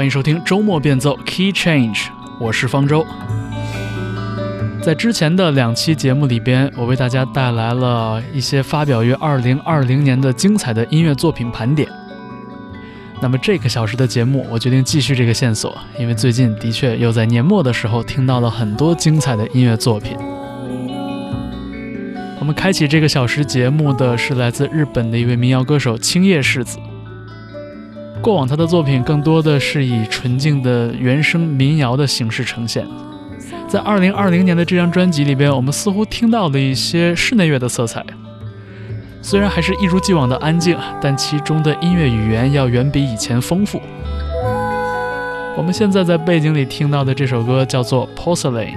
欢迎收听周末变奏 Key Change，我是方舟。在之前的两期节目里边，我为大家带来了一些发表于2020年的精彩的音乐作品盘点。那么这个小时的节目，我决定继续这个线索，因为最近的确又在年末的时候听到了很多精彩的音乐作品。我们开启这个小时节目的是来自日本的一位民谣歌手青叶世子。过往他的作品更多的是以纯净的原声民谣的形式呈现，在二零二零年的这张专辑里边，我们似乎听到了一些室内乐的色彩。虽然还是一如既往的安静，但其中的音乐语言要远比以前丰富。我们现在在背景里听到的这首歌叫做《Porcelain》。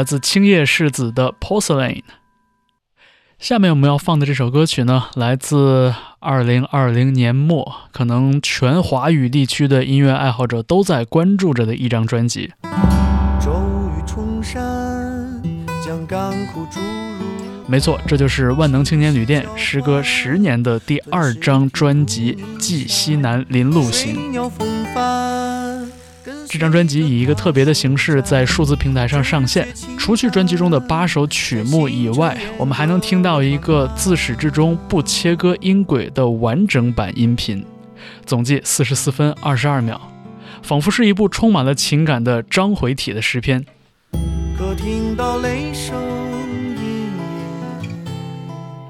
来自青叶世子的《Porcelain》。下面我们要放的这首歌曲呢，来自二零二零年末，可能全华语地区的音乐爱好者都在关注着的一张专辑。没错，这就是万能青年旅店时隔十年的第二张专辑《记西南林路行》。这张专辑以一个特别的形式在数字平台上上线。除去专辑中的八首曲目以外，我们还能听到一个自始至终不切割音轨的完整版音频，总计四十四分二十二秒，仿佛是一部充满了情感的章回体的诗篇。可听到雷声。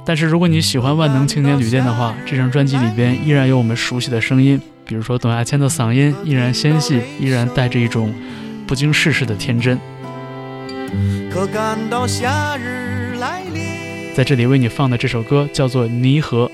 但是如果你喜欢万能青年旅店的话，这张专辑里边依然有我们熟悉的声音，比如说董亚千的嗓音依然纤细，依然带着一种不经世事的天真。可感到夏日来临，在这里为你放的这首歌叫做《泥河》。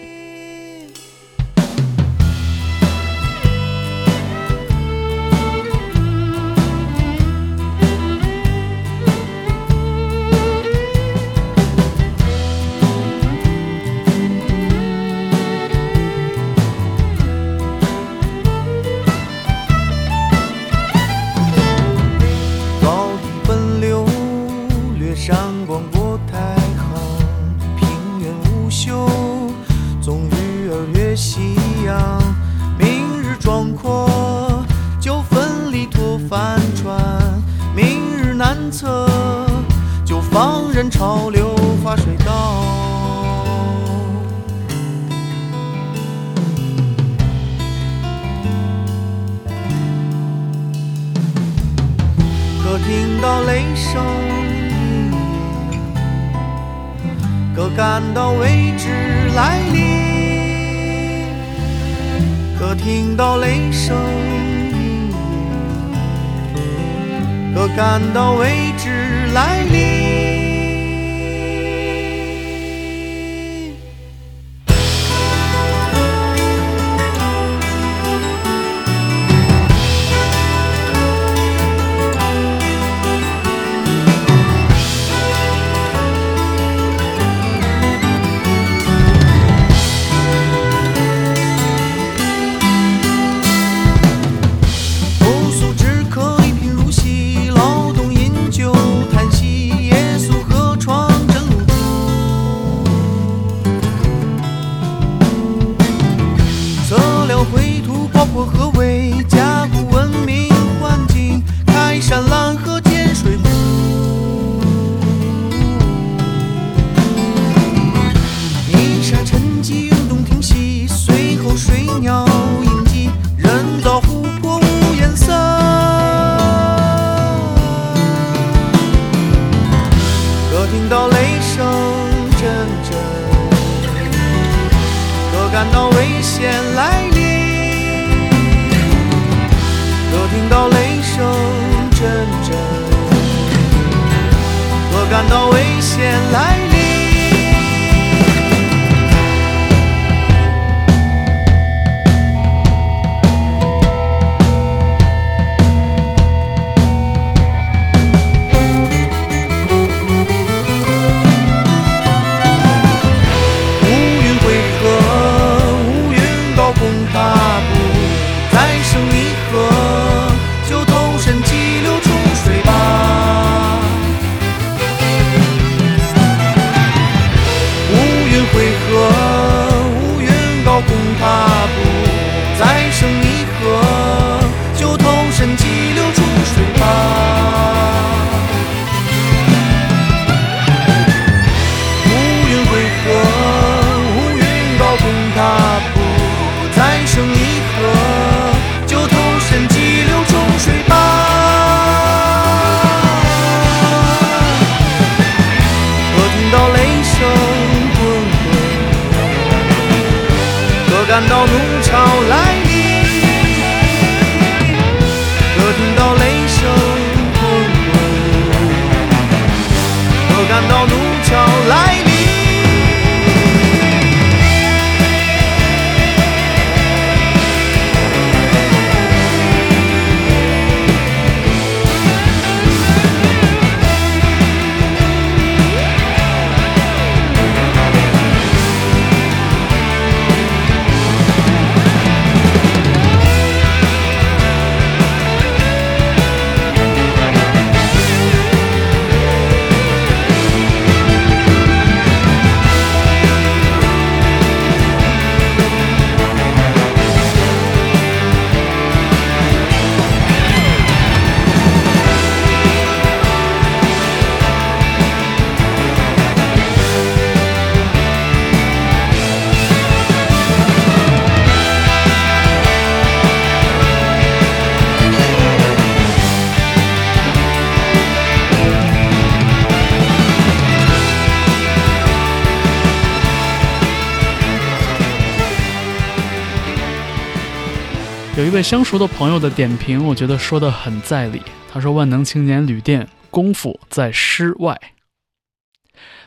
对相熟的朋友的点评我觉得说的很在理。他说万能青年旅店功夫在诗外。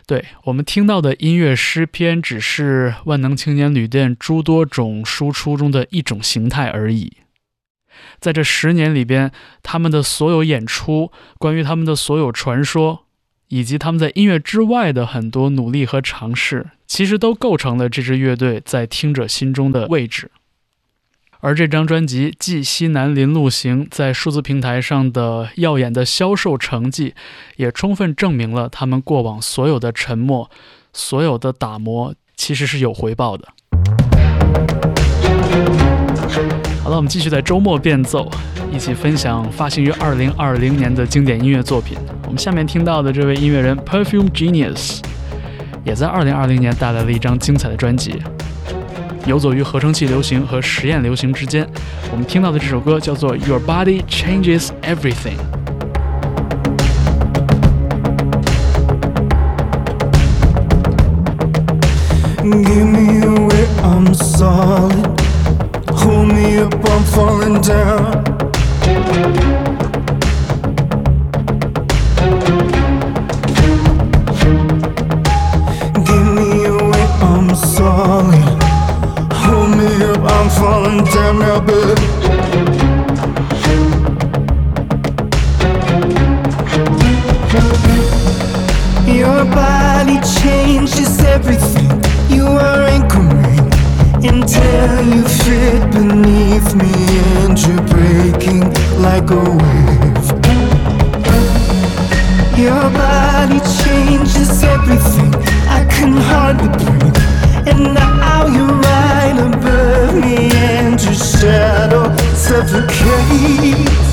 对我们听到的音乐诗篇只是万能青年旅店诸多种输出中的一种形态而已。在这十年里边他们的所有演出关于他们的所有传说以及他们在音乐之外的很多努力和尝试其实都构成了这支乐队在听者心中的位置。而这张专辑继西南林路行在数字平台上的耀眼的销售成绩也充分证明了他们过往所有的沉默所有的打磨其实是有回报的。好了我们继续在周末变奏一起分享发行于二零二零年的经典音乐作品。我们下面听到的这位音乐人 perfume genius 也在二零二零年带来了一张精彩的专辑。游走于合成器流行和实验流行之间。我们听到的这首歌叫做《Your Body Changes Everything》。Give me away, I'm solid. Hold me up, I'm falling down. Give me away, I'm solid darling, tell me a bit. Your body changes everything. You are anchoring until you fit beneath me, and you're breaking like a wave. Your body changes everything. I can hardly breathe. And now you're right above me, and your shadow suffocates.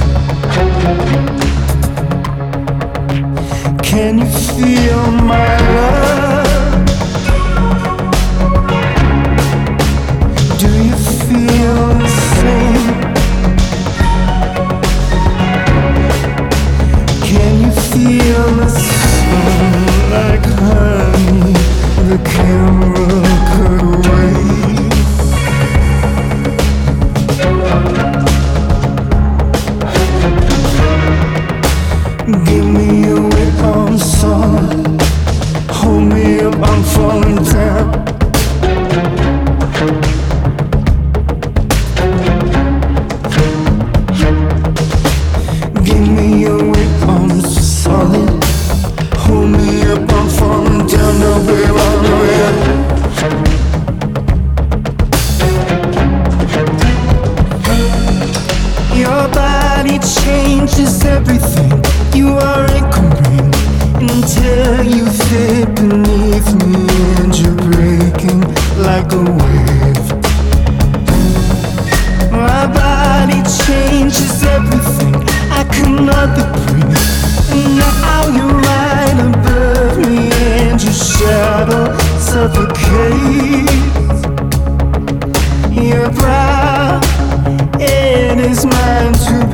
Can you feel my love? Do you feel the same? Can you feel the sun like honey? The camera. worry can bring until you fit beneath me and you're breaking like a wave. My body changes everything. I could cannot breathe. And now you're right above me and your shadow suffocates. Your brow, it is mine too.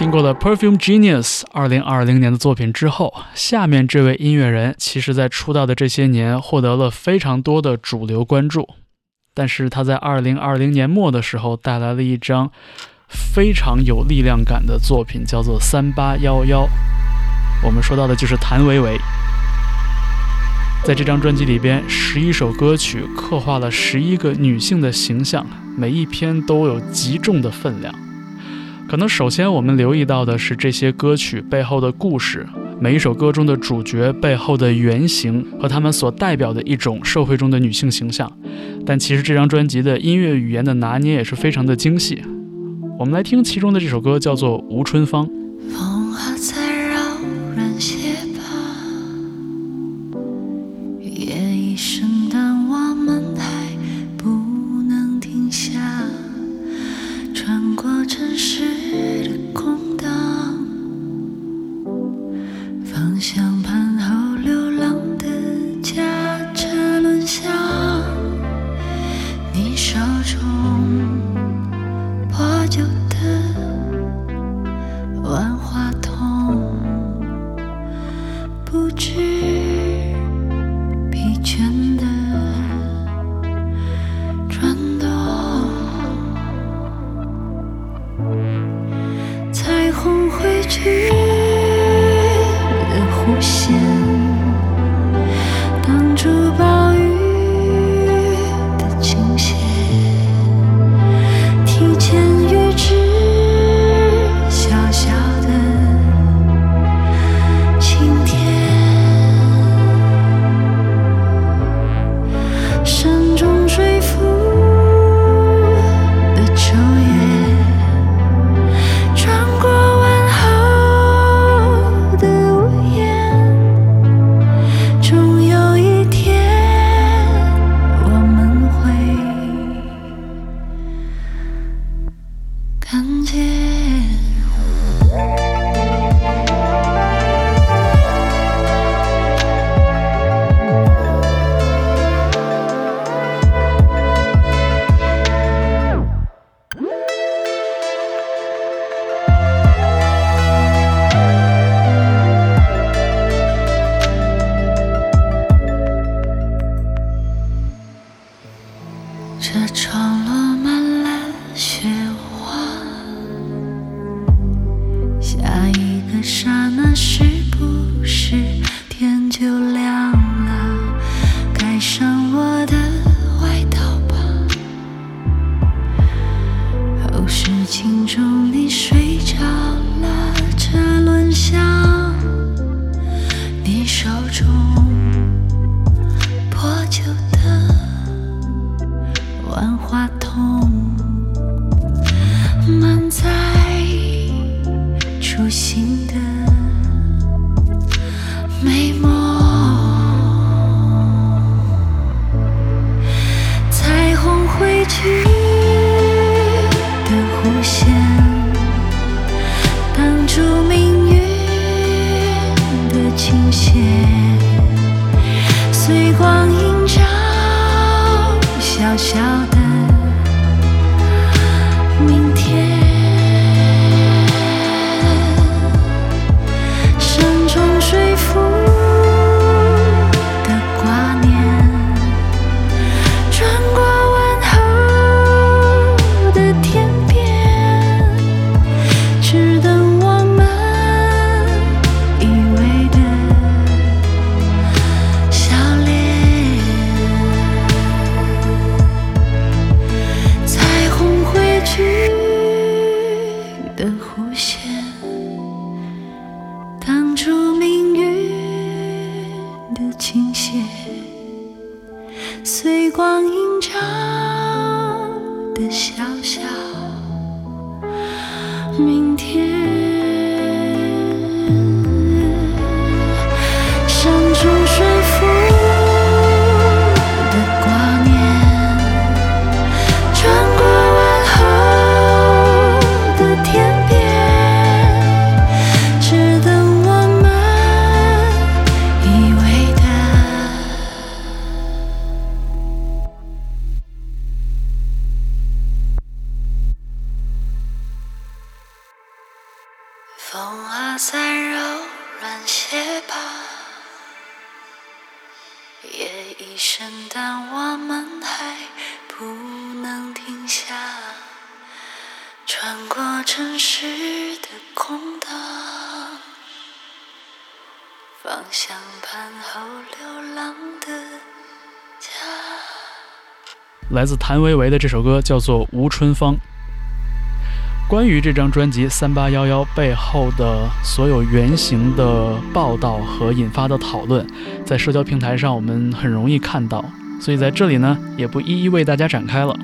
经过了 Perfume Genius 二零二零年的作品之后，下面这位音乐人其实在出道的这些年获得了非常多的主流关注。但是他在二零二零年末的时候带来了一张非常有力量感的作品，叫做《三八幺幺》。我们说到的就是谭维维。在这张专辑里边，十一首歌曲刻画了十一个女性的形象，每一篇都有极重的分量。可能首先我们留意到的是这些歌曲背后的故事，每一首歌中的主角背后的原型和他们所代表的一种社会中的女性形象。但其实这张专辑的音乐语言的拿捏也是非常的精细。我们来听其中的这首歌，叫做《吴春芳》。风还在入心的风啊，再柔软些吧。夜已深，但我们还不能停下，穿过城市的空荡，方向盘后流浪的家。来自谭维维的这首歌叫做《吴春芳》。关于这张专辑《三八幺幺》背后的所有原型的报道和引发的讨论，在社交平台上我们很容易看到，所以在这里呢，也不一一为大家展开了。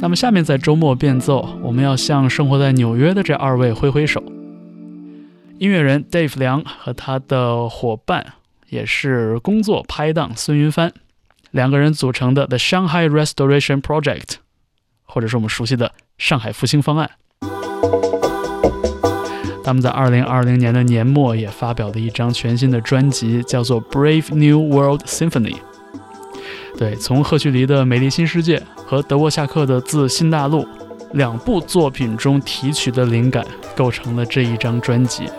那么下面在周末变奏，我们要向生活在纽约的这二位挥挥手。音乐人 Dave 梁和他的伙伴，也是工作拍档孙云帆，两个人组成的 The Shanghai Restoration Project。或者是我们熟悉的上海复兴方案，他们在二零二零年的年末也发表了一张全新的专辑，叫做《Brave New World Symphony》。对，从赫胥黎的《美丽新世界》和德沃夏克的《自新大陆》两部作品中提取的灵感，构成了这一张专辑。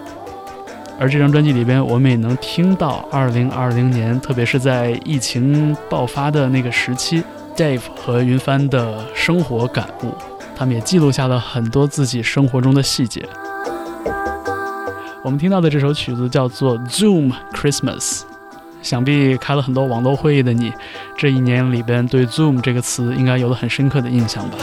而这张专辑里边，我们也能听到二零二零年，特别是在疫情爆发的那个时期。Dave 和云帆的生活感悟，他们也记录下了很多自己生活中的细节。我们听到的这首曲子叫做《Zoom Christmas》，想必开了很多网络会议的你，这一年里边对 Zoom 这个词应该有了很深刻的印象吧。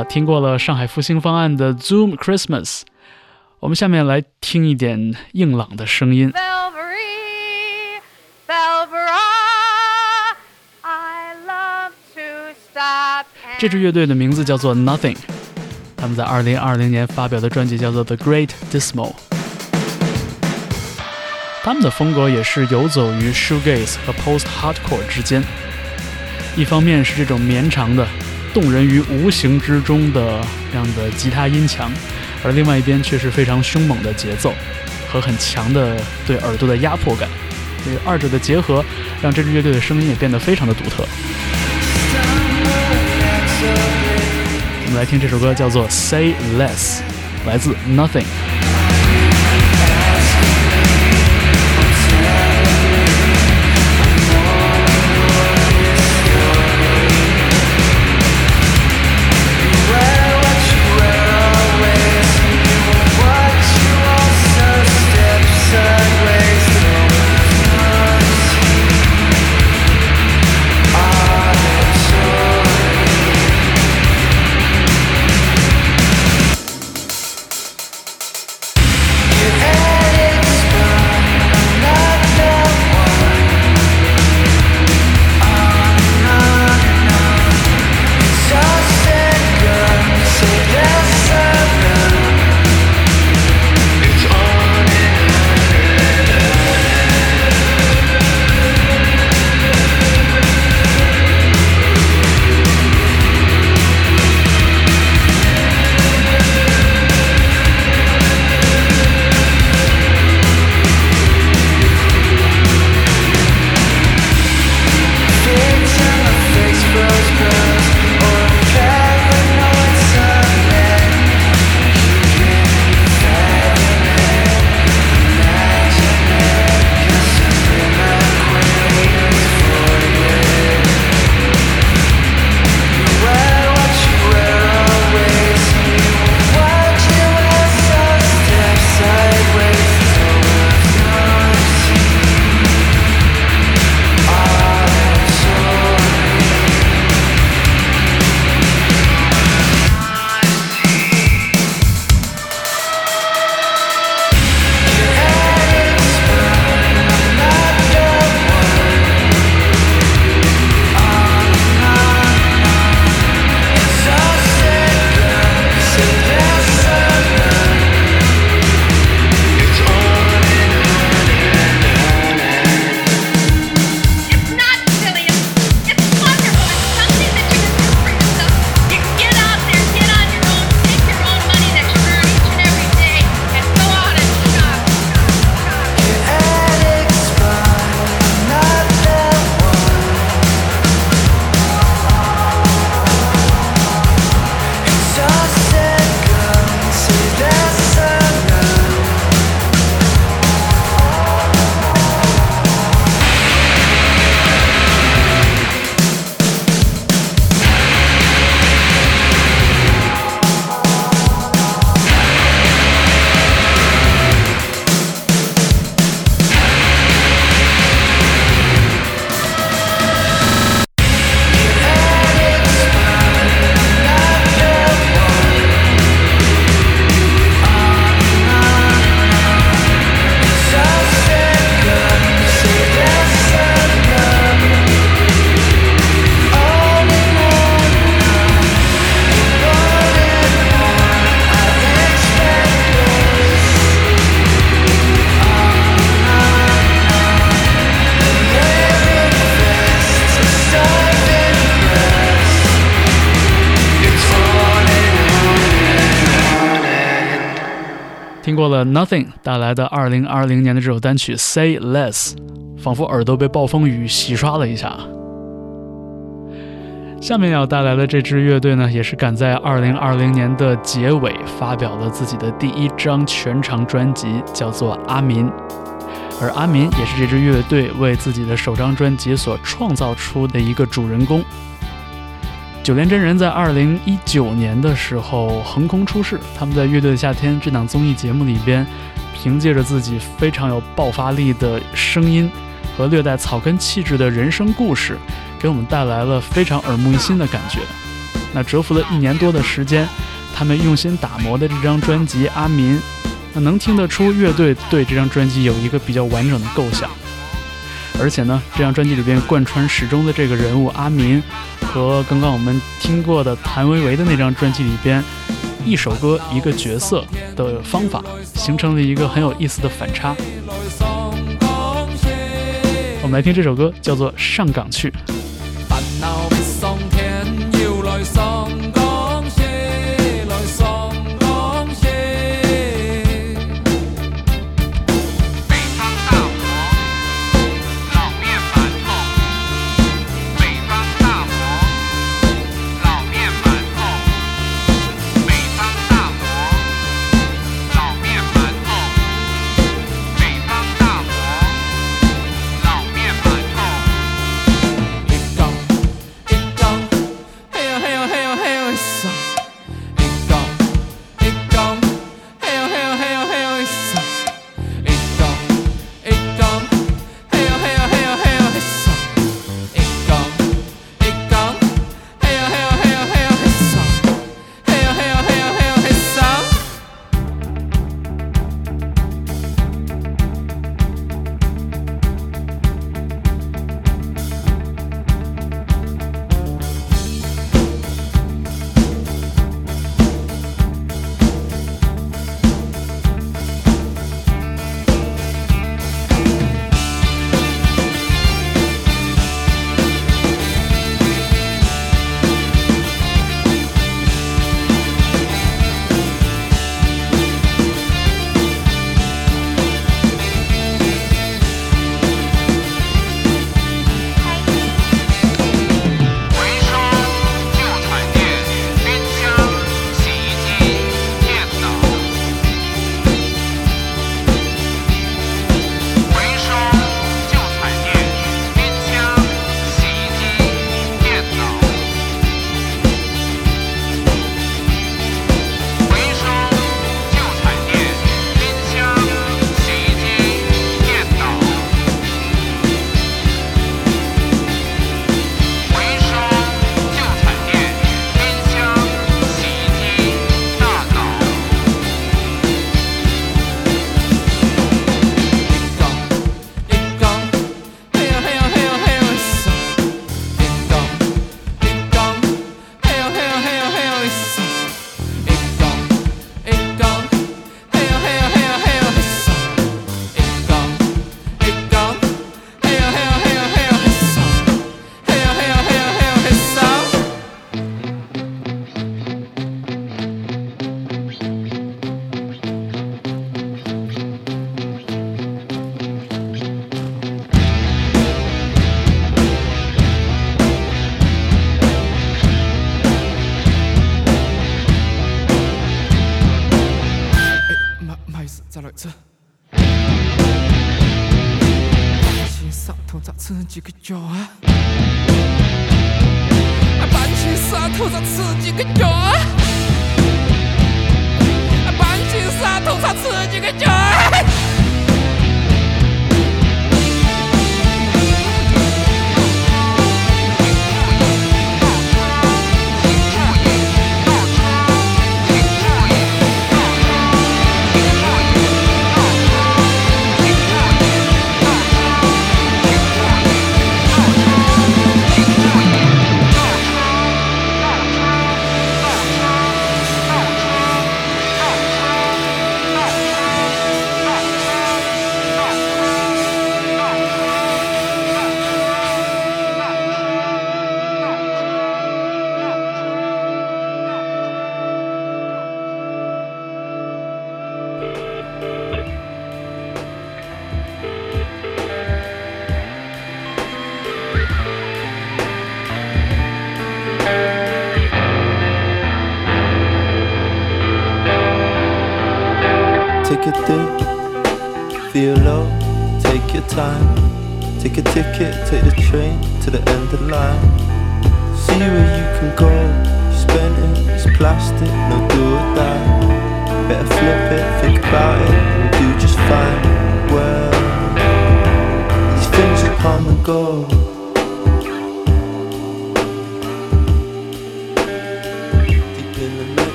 好，听过了上海复兴方案的 Zoom Christmas，我们下面来听一点硬朗的声音。这支乐队的名字叫做 Nothing，他们在2020年发表的专辑叫做 The Great Dismal。他们的风格也是游走于 shoegaze 和 post hardcore 之间，一方面是这种绵长的。动人于无形之中的这样的吉他音墙，而另外一边却是非常凶猛的节奏和很强的对耳朵的压迫感。这个二者的结合，让这支乐队的声音也变得非常的独特。我们来听这首歌，叫做《Say Less》，来自 Nothing。了 Nothing 带来的2020年的这首单曲 Say Less，仿佛耳朵被暴风雨洗刷了一下。下面要带来的这支乐队呢，也是赶在2020年的结尾发表了自己的第一张全长专辑，叫做《阿民》。而阿民也是这支乐队为自己的首张专辑所创造出的一个主人公。九连真人在二零一九年的时候横空出世，他们在《乐队的夏天》这档综艺节目里边，凭借着自己非常有爆发力的声音和略带草根气质的人生故事，给我们带来了非常耳目一新的感觉。那蛰伏了一年多的时间，他们用心打磨的这张专辑《阿民》。那能听得出乐队对这张专辑有一个比较完整的构想，而且呢，这张专辑里边贯穿始终的这个人物阿民，和刚刚我们听过的谭维维的那张专辑里边一首歌一个角色的方法，形成了一个很有意思的反差。我们来听这首歌，叫做《上岗去》。烦恼送天要来送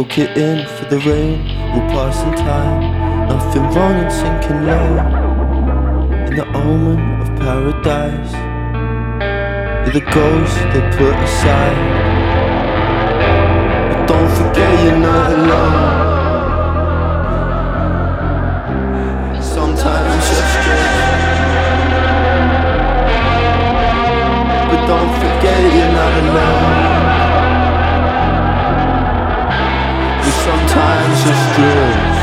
Soak it in for the rain will pass in time. Nothing wrong in sinking low in the omen of paradise. You're the ghost they put aside. But don't forget you're not alone. Strange.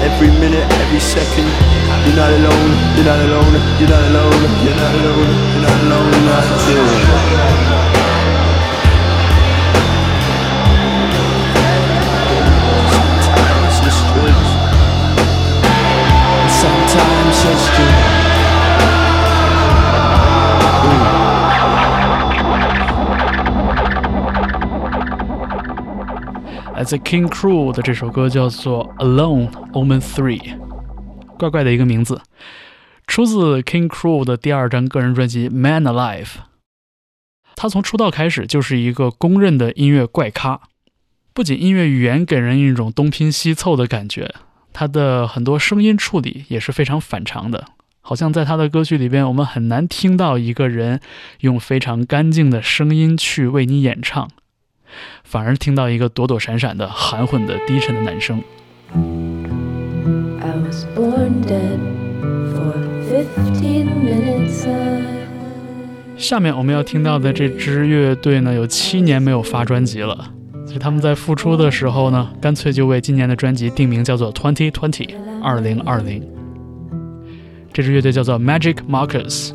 Every minute, every second, you're not alone, you're not alone, you're not alone, you're not alone, you're not alone, not alone. Sometimes strange. Sometimes it's 来自 King Crew 的这首歌叫做《Alone Omen Three》，怪怪的一个名字，出自 King Crew 的第二张个人专辑《Man Alive》。他从出道开始就是一个公认的音乐怪咖，不仅音乐语言给人一种东拼西凑的感觉，他的很多声音处理也是非常反常的。好像在他的歌曲里边，我们很难听到一个人用非常干净的声音去为你演唱，反而听到一个躲躲闪闪的、含混的、低沉的男声。I was born dead for 15 minutes. 下面我们要听到的这支乐队呢，有七年没有发专辑了。所以他们在复出的时候呢，干脆就为今年的专辑定名叫做 Twenty Twenty 二零二零。这支乐队叫做 Magic Marcus。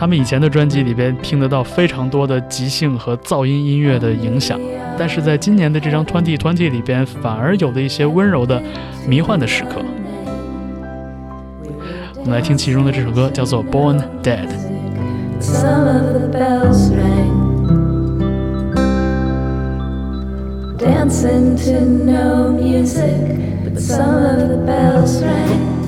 他们以前的专辑里边听得到非常多的即兴和噪音音乐的影响，但是在今年的这张 Twenty Twenty 里边，反而有了一些温柔的、迷幻的时刻。我们来听其中的这首歌，叫做 Born Dead。Dancing to no music, but some of the bells rang.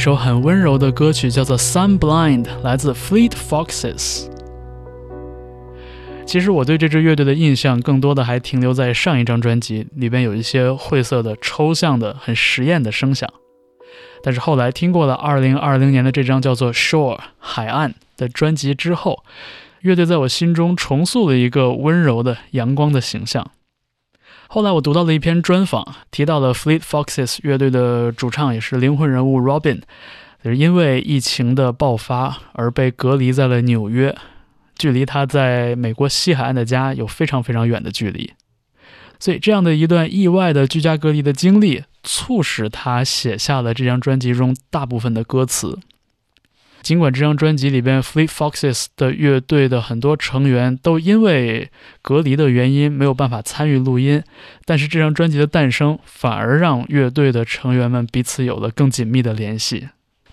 一首很温柔的歌曲叫做《Sun Blind》，来自 Fleet Foxes。其实我对这支乐队的印象更多的还停留在上一张专辑里边有一些晦涩的、抽象的、很实验的声响。但是后来听过了2020年的这张叫做《Shore》海岸的专辑之后，乐队在我心中重塑了一个温柔的、阳光的形象。后来我读到了一篇专访，提到了 Fleet Foxes 乐队的主唱也是灵魂人物 Robin，就是因为疫情的爆发而被隔离在了纽约，距离他在美国西海岸的家有非常非常远的距离。所以这样的一段意外的居家隔离的经历，促使他写下了这张专辑中大部分的歌词。尽管这张专辑里边 Fleet Foxes 的乐队的很多成员都因为隔离的原因没有办法参与录音，但是这张专辑的诞生反而让乐队的成员们彼此有了更紧密的联系，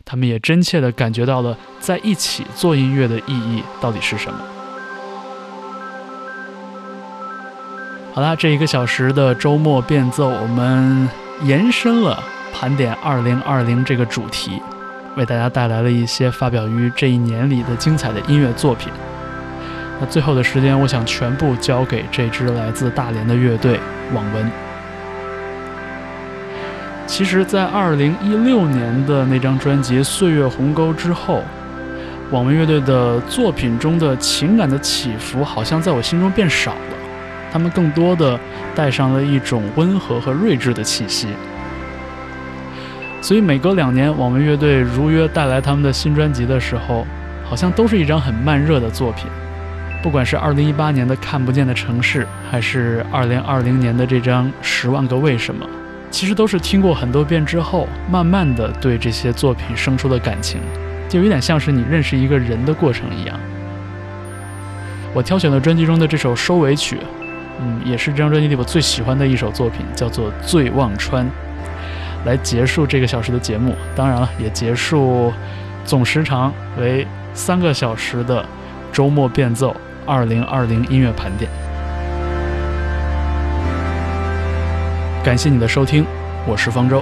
他们也真切地感觉到了在一起做音乐的意义到底是什么。好啦，这一个小时的周末变奏，我们延伸了盘点2020这个主题。为大家带来了一些发表于这一年里的精彩的音乐作品。那最后的时间，我想全部交给这支来自大连的乐队网文。其实，在2016年的那张专辑《岁月鸿沟》之后，网文乐队的作品中的情感的起伏，好像在我心中变少了。他们更多的带上了一种温和和睿智的气息。所以每隔两年，网文乐队如约带来他们的新专辑的时候，好像都是一张很慢热的作品。不管是2018年的《看不见的城市》，还是2020年的这张《十万个为什么》，其实都是听过很多遍之后，慢慢的对这些作品生出的感情，就有点像是你认识一个人的过程一样。我挑选了专辑中的这首收尾曲，嗯，也是这张专辑里我最喜欢的一首作品，叫做《醉忘川》。来结束这个小时的节目，当然了，也结束总时长为三个小时的周末变奏二零二零音乐盘点。感谢你的收听，我是方舟。